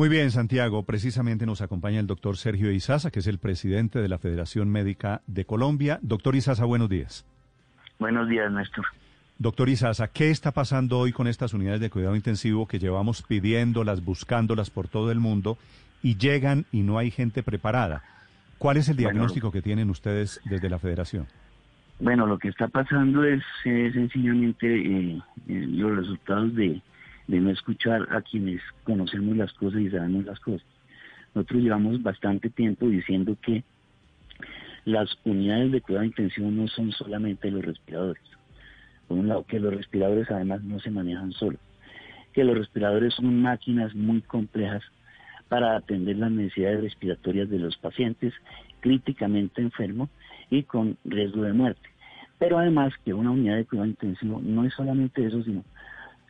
Muy bien, Santiago. Precisamente nos acompaña el doctor Sergio Izaza, que es el presidente de la Federación Médica de Colombia. Doctor Izaza, buenos días. Buenos días, Néstor. Doctor Izaza, ¿qué está pasando hoy con estas unidades de cuidado intensivo que llevamos pidiéndolas, buscándolas por todo el mundo y llegan y no hay gente preparada? ¿Cuál es el Bueno, diagnóstico que tienen ustedes desde la Federación? Bueno, lo que está pasando es eh, sencillamente eh, eh, los resultados de, de no escuchar a quienes conocemos las cosas y sabemos las cosas. Nosotros llevamos bastante tiempo diciendo que las unidades de cuidado intensivo no son solamente los respiradores. Por un lado, que los respiradores además no se manejan solos. Que los respiradores son máquinas muy complejas para atender las necesidades respiratorias de los pacientes críticamente enfermos y con riesgo de muerte. Pero además que una unidad de cuidado intensivo no es solamente eso, sino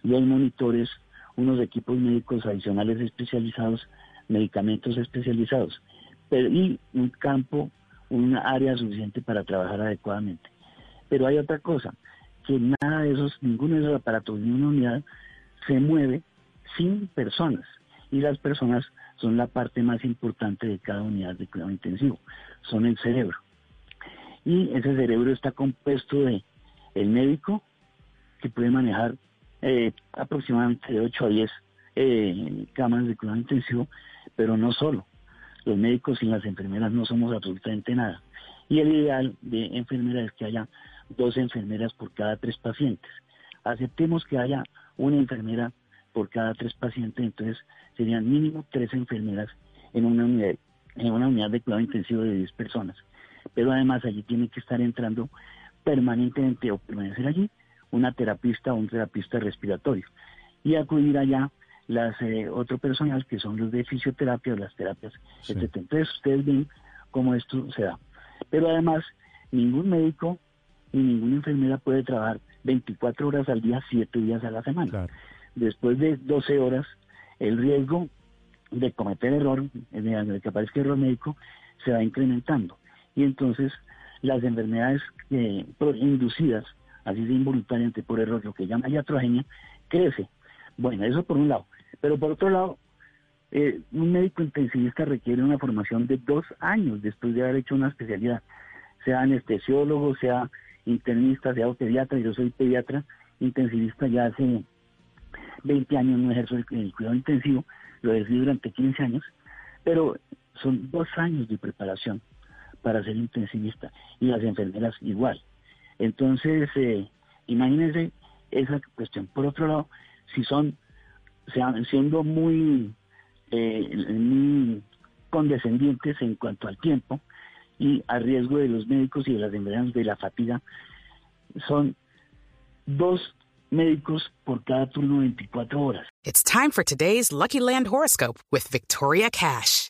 los monitores, unos equipos médicos adicionales especializados, medicamentos especializados, pero, y un campo, una área suficiente para trabajar adecuadamente. Pero hay otra cosa, que nada de esos, ninguno de esos aparatos, ni una unidad se mueve sin personas. Y las personas son la parte más importante de cada unidad de cuidado intensivo, son el cerebro. Y ese cerebro está compuesto de el médico, que puede manejar eh, aproximadamente de 8 a 10 eh, camas de cuidado intensivo, pero no solo. Los médicos y las enfermeras no somos absolutamente nada. Y el ideal de enfermera es que haya dos enfermeras por cada tres pacientes. Aceptemos que haya una enfermera por cada tres pacientes, entonces serían mínimo tres enfermeras en una unidad, en una unidad de cuidado intensivo de 10 personas. Pero además allí tiene que estar entrando permanentemente o permanecer allí una terapista o un terapista respiratorio y acudir allá las eh, otro personal que son los de fisioterapia o las terapias, Sí. etc. Entonces ustedes ven cómo esto se da. Pero además ningún médico ni ninguna enfermera puede trabajar 24 horas al día, 7 días a la semana. Claro. Después de 12 horas, el riesgo de cometer error, eh, de de que aparezca error médico, se va incrementando. Y entonces las enfermedades eh, inducidas, así sea involuntariamente por error, lo que llama iatrogenia, crece. Bueno, eso por un lado. Pero por otro lado, eh, un médico intensivista requiere una formación de dos años después de haber hecho una especialidad, sea anestesiólogo, sea internista, sea pediatra, yo soy pediatra, intensivista ya hace 20 años no ejerzo el, el cuidado intensivo, lo ejercí durante 15 años, pero son dos años de preparación para ser intensivista y las enfermeras igual. Entonces, eh, imagínense esa cuestión. Por otro lado, si son, sean, siendo muy, eh, condescendientes en cuanto al tiempo y a riesgo de los médicos y de las enfermeras de la fatiga, son dos médicos por cada turno 24 horas. It's time for today's Lucky Land horoscope with Victoria Cash.